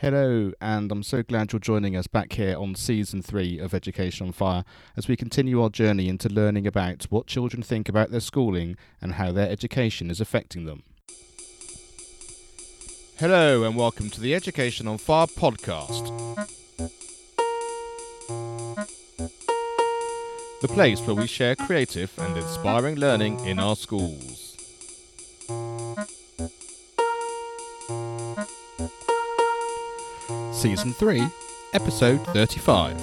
Hello, and I'm so glad you're joining us back here on season three of Education on Fire as we continue our journey into learning about what children think about their schooling and how their education is affecting them. Hello, and welcome to the Education on Fire podcast. The place where we share creative and inspiring learning in our schools. Season 3, Episode 35.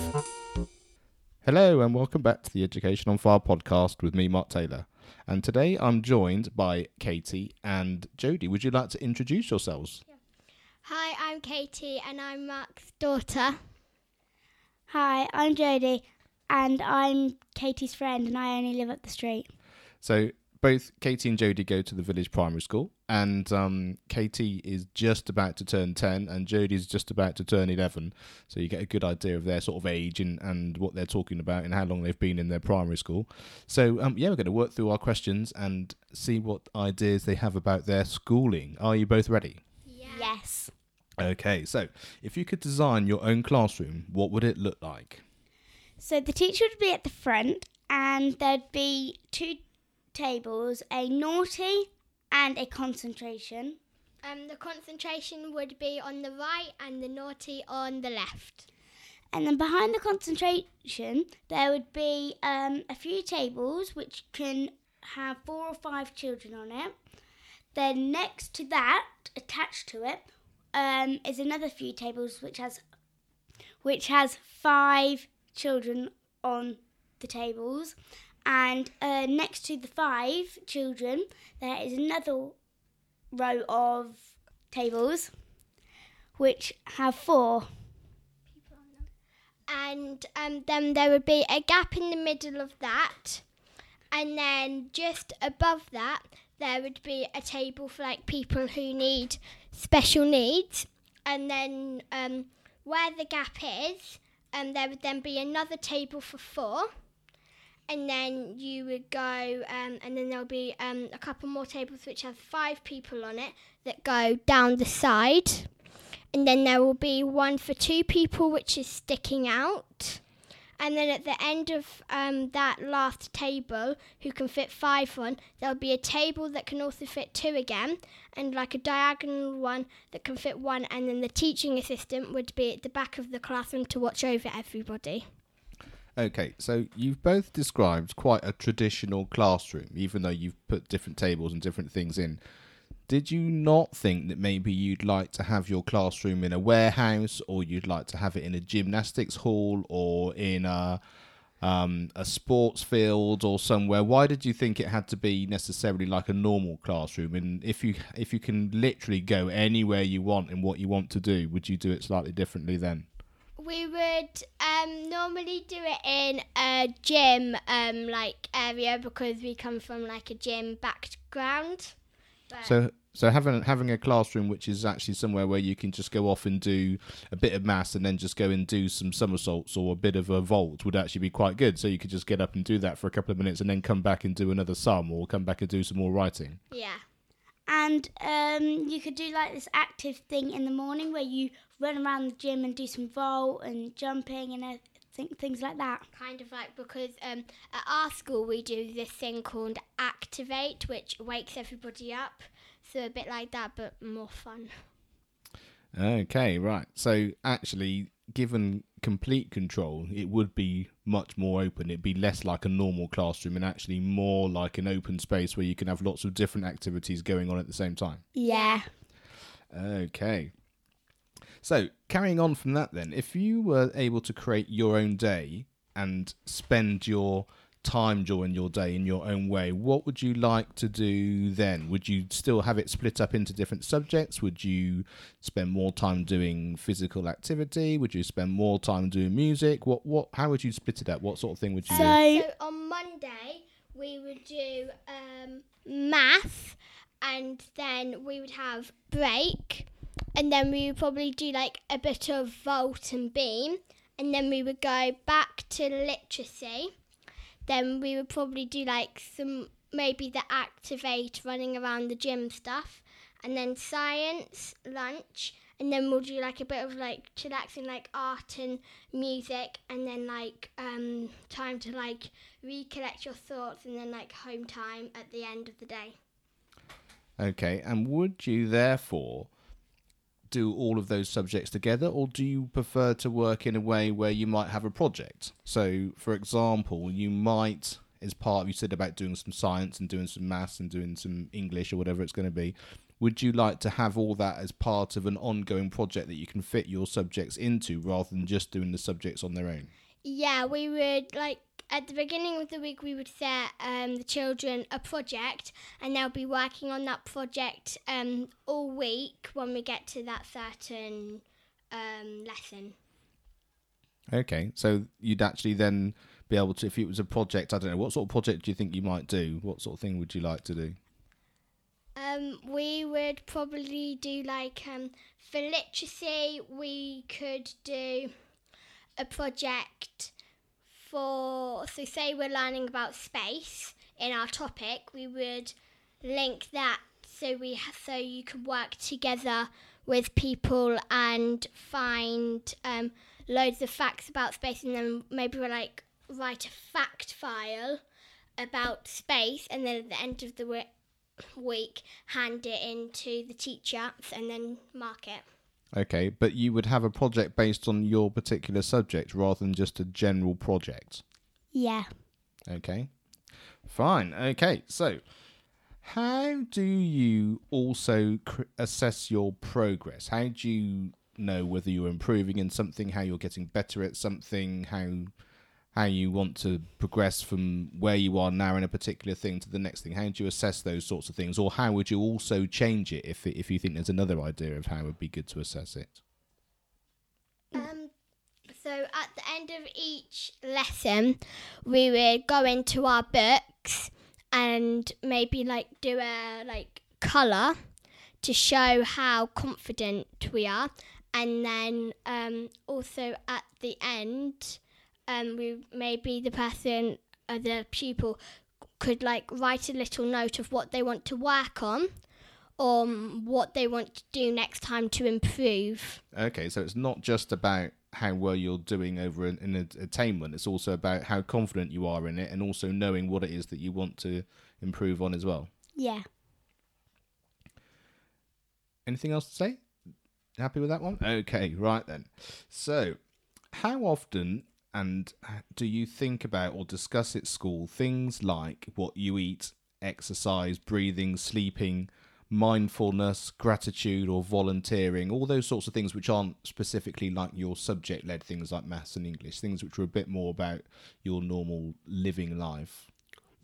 Hello, and welcome back to the Education on Fire podcast with me, Mark Taylor. And today I'm joined by Katie and Jodi. Would you like to introduce yourselves? Hi, I'm Katie and I'm Mark's daughter. Hi, I'm Jodi, and I'm Katie's friend, and I only live up the street. So, both Katie and Jodi go to the village primary school, and um, Katie is just about to turn 10, and Jodi is just about to turn 11. So, you get a good idea of their sort of age and, and what they're talking about and how long they've been in their primary school. So, um, yeah, we're going to work through our questions and see what ideas they have about their schooling. Are you both ready? Yeah. Yes. Okay, so if you could design your own classroom, what would it look like? So the teacher would be at the front, and there'd be two tables a naughty and a concentration. Um, the concentration would be on the right and the naughty on the left. And then behind the concentration, there would be um, a few tables which can have four or five children on it. Then next to that, attached to it, um, is another few tables which has which has five children on the tables. And uh, next to the five children, there is another row of tables which have four. And um, then there would be a gap in the middle of that. And then just above that, there would be a table for like people who need special needs. And then um, where the gap is, um, there would then be another table for four. And then you would go, um, and then there'll be um, a couple more tables which have five people on it that go down the side. And then there will be one for two people which is sticking out. And then at the end of um, that last table, who can fit five on, there'll be a table that can also fit two again, and like a diagonal one that can fit one. And then the teaching assistant would be at the back of the classroom to watch over everybody. Okay, so you've both described quite a traditional classroom, even though you've put different tables and different things in. Did you not think that maybe you'd like to have your classroom in a warehouse, or you'd like to have it in a gymnastics hall, or in a um, a sports field, or somewhere? Why did you think it had to be necessarily like a normal classroom? And if you if you can literally go anywhere you want and what you want to do, would you do it slightly differently then? We would um, normally do it in a gym um, like area because we come from like a gym background. But So so having having a classroom which is actually somewhere where you can just go off and do a bit of maths and then just go and do some somersaults or a bit of a vault would actually be quite good. So you could just get up and do that for a couple of minutes and then come back and do another sum or come back and do some more writing. yeah. And um, you could do like this active thing in the morning where you run around the gym and do some vault and jumping and everything, things like that. kind of like because um, at our school we do this thing called activate which wakes everybody up so a bit like that but more fun Okay, right. So actually given complete control, it would be much more open. It'd be less like a normal classroom and actually more like an open space where you can have lots of different activities going on at the same time. Yeah. Okay. So, carrying on from that, then, if you were able to create your own day and spend your time during your day in your own way, what would you like to do then? Would you still have it split up into different subjects? Would you spend more time doing physical activity? Would you spend more time doing music? What, what, how would you split it up? What sort of thing would you do? So, so on monday we would do um, math and then we would have break and then we would probably do like a bit of vault and beam and then we would go back to literacy then we would probably do like some maybe the activate running around the gym stuff and then science lunch and then we'll do like a bit of like chillaxing, like art and music, and then like um, time to like recollect your thoughts, and then like home time at the end of the day. Okay, and would you therefore do all of those subjects together, or do you prefer to work in a way where you might have a project? So, for example, you might, as part of you said about doing some science and doing some maths and doing some English or whatever it's going to be, would you like to have all that as part of an ongoing project that you can fit your subjects into rather than just doing the subjects on their own? Yeah, we would like at the beginning of the week we would set um, the children a project and they'll be working on that project um, all week when we get to that certain um, lesson. Okay, so you'd actually then be able to, if it was a project, I don't know, what sort of project do you think you might do? What sort of thing would you like to do? Um, we would probably do like um, for literacy, we could do a project for so say we're learning about space in our topic, we would link that so we so you can work together with people and find um, loads of facts about space, and then maybe we like write a fact file about space, and then at the end of the we- week hand it in to the teacher and then mark it. Okay, but you would have a project based on your particular subject rather than just a general project. Yeah. Okay, fine. Okay, so how do you also cr- assess your progress? How do you know whether you're improving in something, how you're getting better at something, how how you want to progress from where you are now in a particular thing to the next thing? How do you assess those sorts of things, or how would you also change it if if you think there's another idea of how it would be good to assess it? Um, so at the end of each lesson, we would go into our books and maybe like do a like color to show how confident we are, and then um, also at the end, um, we maybe the person, uh, the pupil, could like write a little note of what they want to work on. Or um, what they want to do next time to improve. Okay, so it's not just about how well you're doing over an, an attainment. It's also about how confident you are in it, and also knowing what it is that you want to improve on as well. Yeah. Anything else to say? Happy with that one? Okay, right then. So, how often and uh, do you think about or discuss at school things like what you eat, exercise, breathing, sleeping, mindfulness, gratitude, or volunteering, all those sorts of things which aren't specifically like your subject led things like maths and English, things which are a bit more about your normal living life.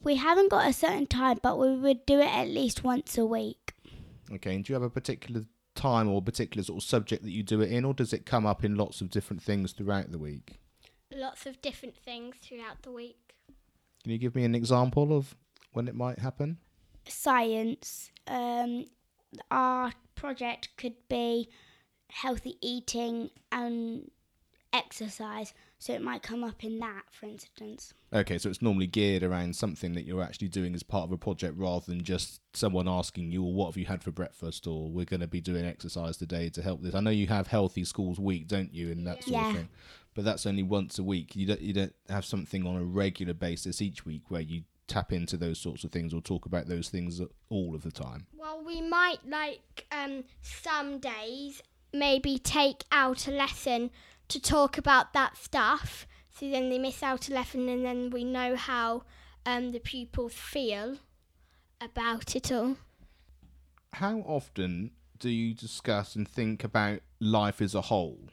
We haven't got a certain time, but we would do it at least once a week. Okay, and do you have a particular time or particular sort of subject that you do it in, or does it come up in lots of different things throughout the week? Lots of different things throughout the week. Can you give me an example of when it might happen? Science. Um, our project could be healthy eating and exercise, so it might come up in that, for instance. Okay, so it's normally geared around something that you're actually doing as part of a project rather than just someone asking you, well, what have you had for breakfast? Or we're going to be doing exercise today to help this. I know you have Healthy Schools Week, don't you, and that sort Yeah. of thing. But that's only once a week. You don't, you don't have something on a regular basis each week where you tap into those sorts of things or talk about those things all of the time. Well, we might like um, some days maybe take out a lesson to talk about that stuff. So then they miss out a lesson, and then we know how um, the pupils feel about it all. How often do you discuss and think about life as a whole?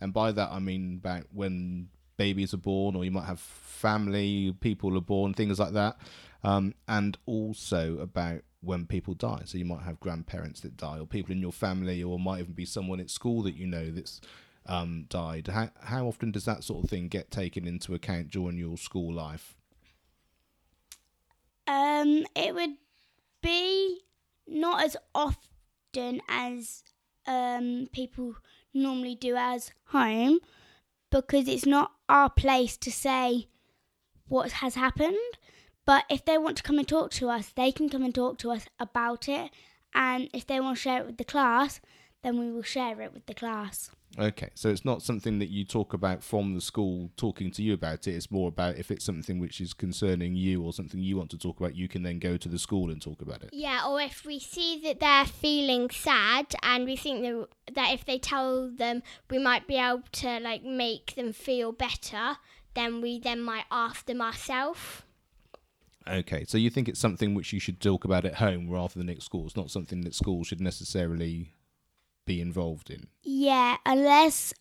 And by that, I mean about when babies are born, or you might have family, people are born, things like that. Um, and also about when people die. So you might have grandparents that die, or people in your family, or might even be someone at school that you know that's um, died. How, how often does that sort of thing get taken into account during your school life? Um, it would be not as often as um, people normally do as home because it's not our place to say what has happened. But if they want to come and talk to us, they can come and talk to us about it. And if they want to share it with the class, then we will share it with the class. Okay, so it's not something that you talk about from the school talking to you about it. It's more about if it's something which is concerning you or something you want to talk about, you can then go to the school and talk about it. Yeah, or if we see that they're feeling sad and we think that, that if they tell them we might be able to like make them feel better, then we then might ask them ourselves. Okay, so you think it's something which you should talk about at home rather than at school. It's not something that school should necessarily be involved in. Yeah, unless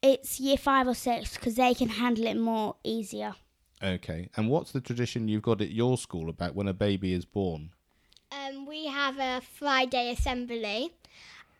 it's year five or six because they can handle it more easier. Okay, and what's the tradition you've got at your school about when a baby is born? Um, we have a Friday assembly,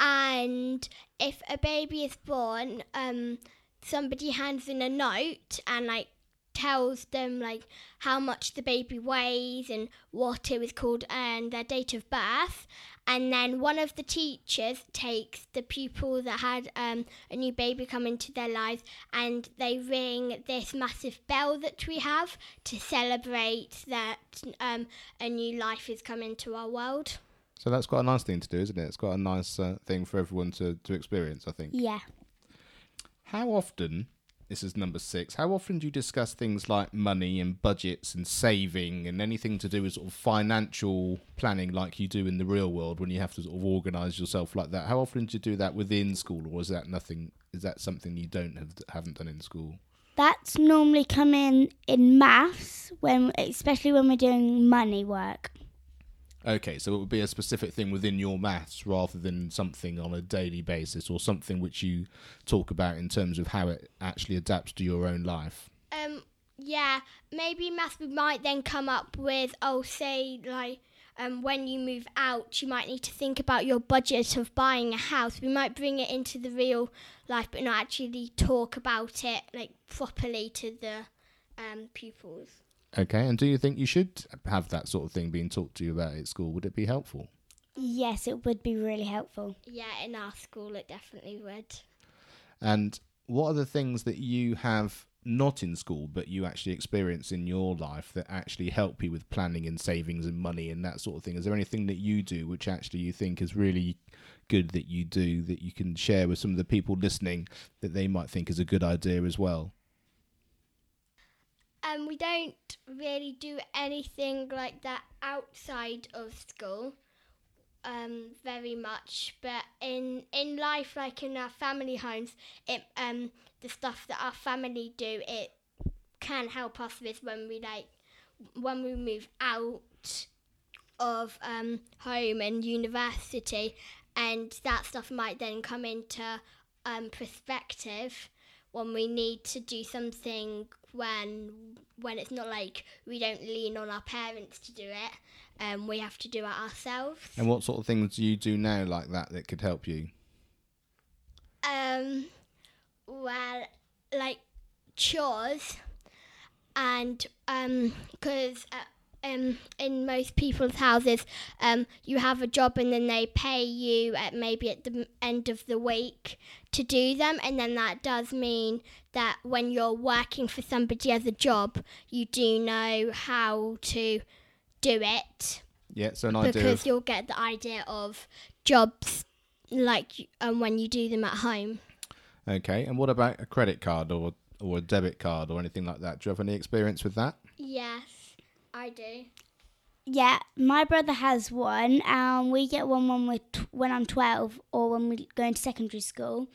and if a baby is born, um, somebody hands in a note and like tells them like how much the baby weighs and what it was called and their date of birth and then one of the teachers takes the pupil that had um, a new baby come into their lives and they ring this massive bell that we have to celebrate that um, a new life is come into our world So that's quite a nice thing to do, isn't it? It's quite a nice uh, thing for everyone to, to experience, I think. Yeah. How often, this is number six, how often do you discuss things like money and budgets and saving and anything to do with sort of financial planning like you do in the real world when you have to sort of organise yourself like that? How often do you do that within school or is that nothing, is that something you don't have, haven't done in school? That's normally come in in maths when, especially when we're doing money work. Okay, so it would be a specific thing within your maths rather than something on a daily basis or something which you talk about in terms of how it actually adapts to your own life. Um, yeah, maybe math we might then come up with, oh, say, like, um, when you move out, you might need to think about your budget of buying a house. We might bring it into the real life, but not actually talk about it, like, properly to the um, pupils. Okay, and do you think you should have that sort of thing being talked to you about at school? Would it be helpful? Yes, it would be really helpful. Yeah, in our school, it definitely would. And what are the things that you have not in school but you actually experience in your life that actually help you with planning and savings and money and that sort of thing? Is there anything that you do which actually you think is really good that you do that you can share with some of the people listening that they might think is a good idea as well? Um, we don't really do anything like that outside of school, um, very much. But in in life, like in our family homes, it um the stuff that our family do, it can help us with when we like when we move out of um home and university, and that stuff might then come into um perspective when we need to do something when when it's not like we don't lean on our parents to do it um we have to do it ourselves And what sort of things do you do now like that that could help you? um well like chores and um because uh, um, in most people's houses, um, you have a job and then they pay you at maybe at the end of the week to do them, and then that does mean that when you're working for somebody as a job, you do know how to do it Yeah, so an idea because you'll get the idea of jobs like um, when you do them at home. Okay, and what about a credit card or or a debit card or anything like that? Do you have any experience with that? Yes, I do. Yeah, my brother has one, and we get one when we t- when I'm 12 or when we go into secondary school,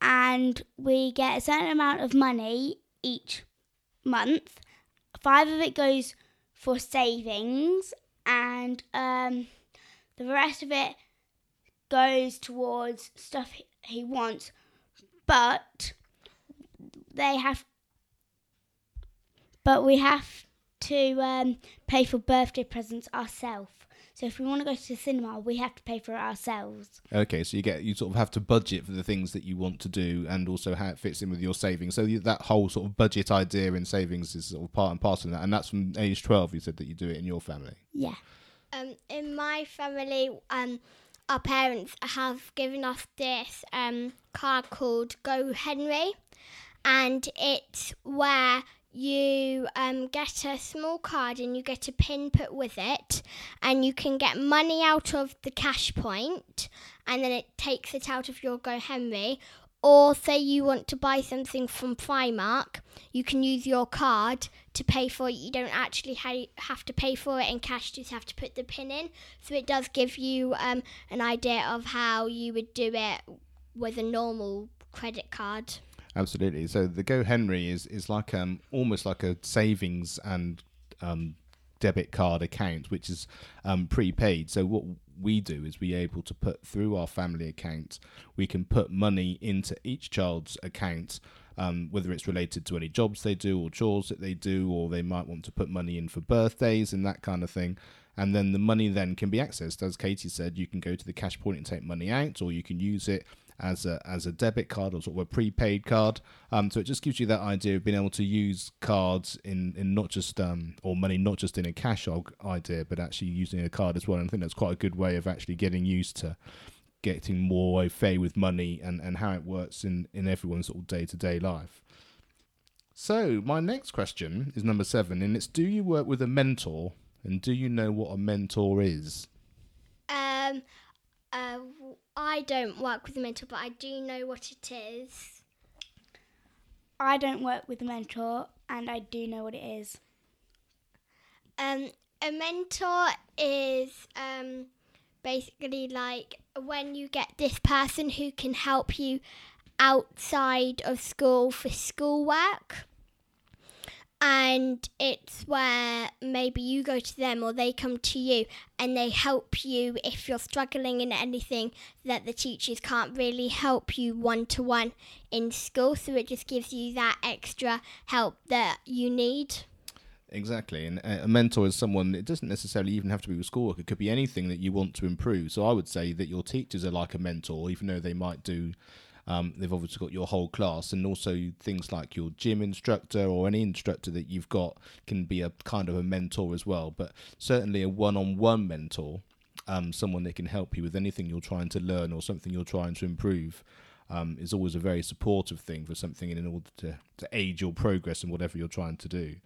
and we get a certain amount of money each month. Five of it goes for savings, and um, the rest of it goes towards stuff he wants. But they have, but we have to um, pay for birthday presents ourselves. So if we want to go to the cinema, we have to pay for it ourselves. Okay, so you get you sort of have to budget for the things that you want to do, and also how it fits in with your savings. So you, that whole sort of budget idea and savings is sort of part and parcel of that, and that's from age twelve. You said that you do it in your family. Yeah. Um, in my family, um, our parents have given us this um, card called GoHenry, and it's where you um, get a small card and you get a pin put with it, and you can get money out of the cash point, and then it takes it out of your GoHenry. Or say you want to buy something from Primark, you can use your card to pay for it. You don't actually ha- have to pay for it in cash; just have to put the pin in. So it does give you um, an idea of how you would do it with a normal credit card. Absolutely. So the GoHenry is is like um almost like a savings and um debit card account, which is um, prepaid. So what we do is we able to put through our family account, we can put money into each child's account. Um, whether it's related to any jobs they do or chores that they do, or they might want to put money in for birthdays and that kind of thing. And then the money then can be accessed. As Katie said, you can go to the cash point and take money out, or you can use it as a as a debit card or sort of a prepaid card. Um, so it just gives you that idea of being able to use cards in, in not just um, or money not just in a cash idea, but actually using a card as well. And I think that's quite a good way of actually getting used to getting more au fait with money and, and how it works in, in everyone's sort of day to day life. So my next question is number seven, and it's: Do you work with a mentor, and do you know what a mentor is? Um, uh, I don't work with a mentor, but I do know what it is. I don't work with a mentor, and I do know what it is. Um, a mentor is um, basically like when you get this person who can help you outside of school for schoolwork and it's where maybe you go to them or they come to you and they help you if you're struggling in anything that the teachers can't really help you one to one in school. So it just gives you that extra help that you need. Exactly, and uh, a mentor is someone. It doesn't necessarily even have to be with schoolwork. It could be anything that you want to improve. So I would say that your teachers are like a mentor, even though they might do um, they've obviously got your whole class, and also things like your gym instructor or any instructor that you've got can be a kind of a mentor as well. But certainly a one-on-one mentor, um, someone that can help you with anything you're trying to learn or something you're trying to improve. Um, is always a very supportive thing for something in order to, to aid your progress in whatever you're trying to do.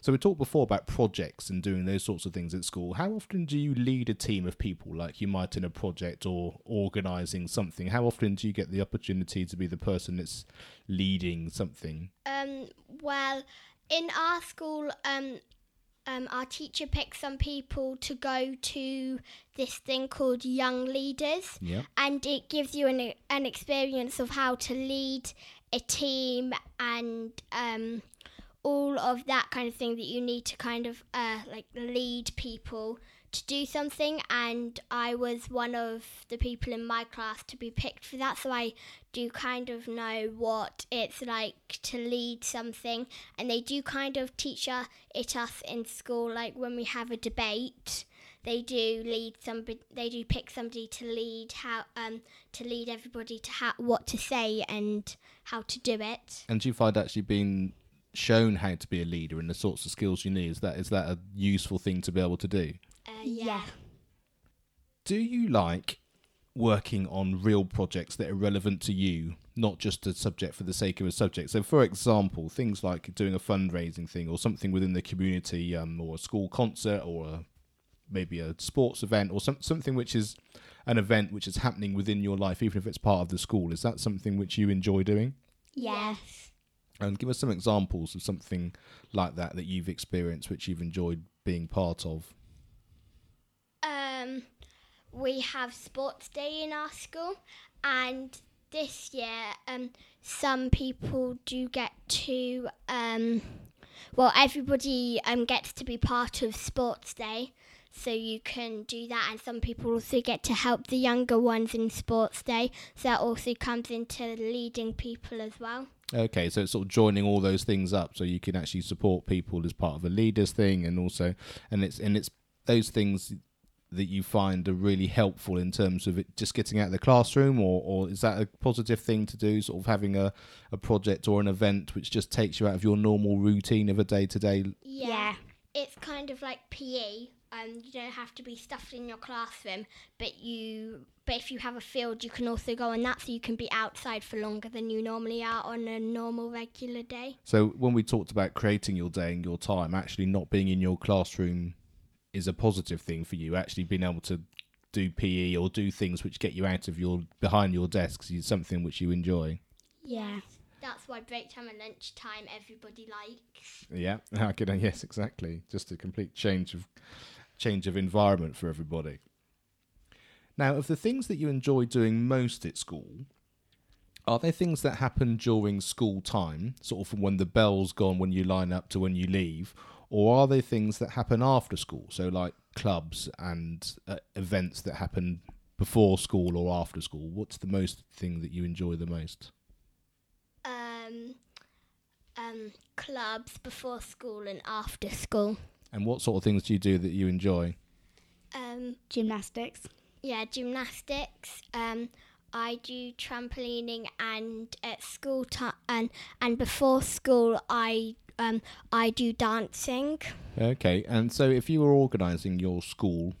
So we talked before about projects and doing those sorts of things at school. How often do you lead a team of people like you might in a project or organising something? How often do you get the opportunity to be the person that's leading something? Um, well, in our school, um, um, our teacher picks some people to go to this thing called Young Leaders, yeah. and it gives you an an experience of how to lead a team and um, all of that kind of thing that you need to kind of uh, like lead people to do something. And I was one of the people in my class to be picked for that. So I do kind of know what it's like to lead something. And they do kind of teach it us in school. Like when we have a debate they do lead somebody they do pick somebody to lead how um to lead everybody to how what to say and how to do it. And do you find actually being shown how to be a leader and the sorts of skills you need. Is that is that a useful thing to be able to do? Uh, yeah. Do you like working on real projects that are relevant to you, not just a subject for the sake of a subject? So, for example, things like doing a fundraising thing or something within the community, um, or a school concert, or a, maybe a sports event, or some, something which is an event which is happening within your life, even if it's part of the school. Is that something which you enjoy doing? Yes. And give us some examples of something like that that you've experienced, which you've enjoyed being part of. Um, we have sports day in our school, and this year, um, some people do get to, um, well, everybody um gets to be part of sports day, so you can do that, and some people also get to help the younger ones in sports day, so that also comes into leading people as well. Okay, so it's sort of joining all those things up, so you can actually support people as part of a leaders thing, and also, and it's and it's those things that you find are really helpful in terms of it just getting out of the classroom, or or is that a positive thing to do? Sort of having a a project or an event which just takes you out of your normal routine of a day to day. Yeah, it's kind of like PE. Um, you don't have to be stuffed in your classroom, but you but if you have a field, you can also go on that, so you can be outside for longer than you normally are on a normal regular day. So when we talked about creating your day and your time, actually not being in your classroom is a positive thing for you. Actually being able to do PE or do things which get you out of your behind your desks. is something which you enjoy. Yeah. That's why break time and lunch time everybody likes. Yeah, I can. Yes, exactly. Just a complete change of change of environment for everybody. Now, of the things that you enjoy doing most at school, are there things that happen during school time, sort of from when the bell's gone when you line up to when you leave, or are there things that happen after school? So, like clubs and uh, events that happen before school or after school. What's the most thing that you enjoy the most? Um, um, clubs before school and after school. And what sort of things do you do that you enjoy? Um, Gymnastics. yeah, gymnastics. Um, I do trampolining and at school time and and before school I um I do dancing. Okay, and so if you were organising your school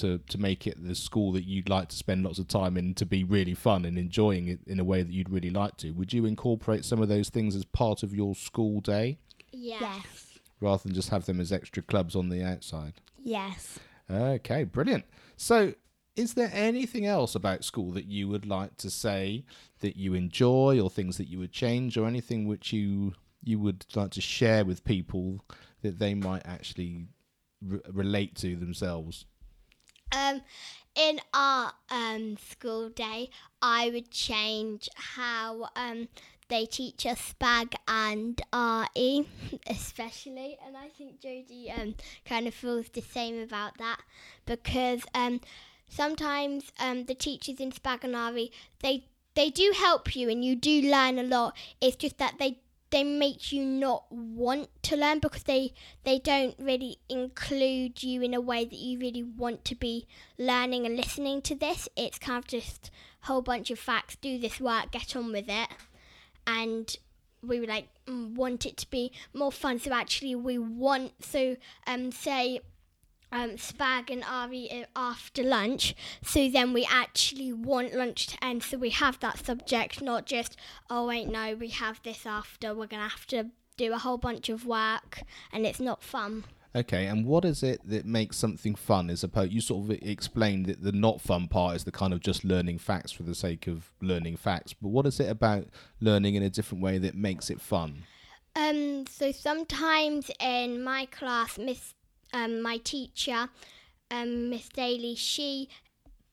to to make it the school that you'd like to spend lots of time in to be really fun and enjoying it in a way that you'd really like to, would you incorporate some of those things as part of your school day Yeah. Yes. rather than just have them as extra clubs on the outside? Yes. Okay, brilliant. So, is there anything else about school that you would like to say that you enjoy, or things that you would change, or anything which you you would like to share with people that they might actually re- relate to themselves? Um, in our um school day, I would change how um they teach us SPaG and RE, especially, and I think Jodi um kind of feels the same about that because um sometimes um the teachers in SPaG and RE they they do help you and you do learn a lot. It's just that they they make you not want to learn because they they don't really include you in a way that you really want to be learning and listening to this. It's kind of just a whole bunch of facts, do this work, get on with it. And we would like mm, want it to be more fun. So actually we want so um say um, SPaG and RE after lunch. So then we actually want lunch to end. So we have that subject, not just, oh, wait, no, we have this after. We're going to have to do a whole bunch of work and it's not fun. Okay, and what is it that makes something fun? As opposed, you sort of explained that the not fun part is the kind of just learning facts for the sake of learning facts. But what is it about learning in a different way that makes it fun? Um, so sometimes in my class, Miss, um, my teacher, um, Miss Daly, she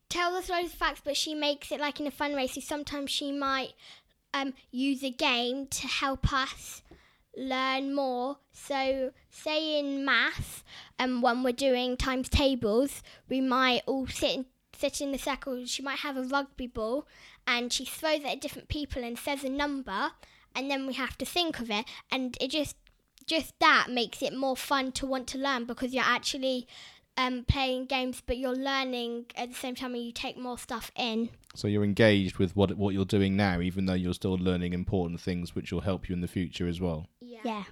tells us loads of facts, but she makes it like in a fun way. So sometimes she might um, use a game to help us learn more. So, say in math, um, when we're doing times tables, we might all sit in, sit in a circle. She might have a rugby ball, and she throws it at different people and says a number, and then we have to think of it. And it just just that makes it more fun to want to learn because you're actually um, playing games, but you're learning at the same time, and you take more stuff in. So you're engaged with what what you're doing now, even though you're still learning important things which will help you in the future as well. Yeah.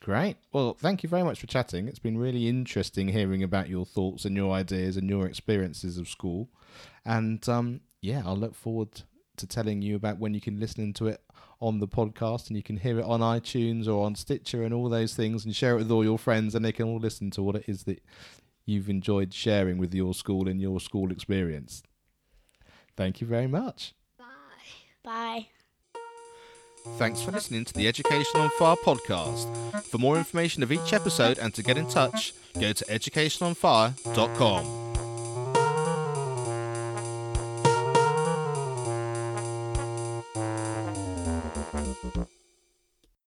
Great. Well, thank you very much for chatting. It's been really interesting hearing about your thoughts and your ideas and your experiences of school. And um, yeah, I'll look forward to telling you about when you can listen to it on the podcast and you can hear it on iTunes or on Stitcher and all those things and share it with all your friends and they can all listen to what it is that you've enjoyed sharing with your school and your school experience. Thank you very much. Bye. Bye. Thanks for listening to the Education on Fire podcast. For more information of each episode and to get in touch, go to educationonfire.com.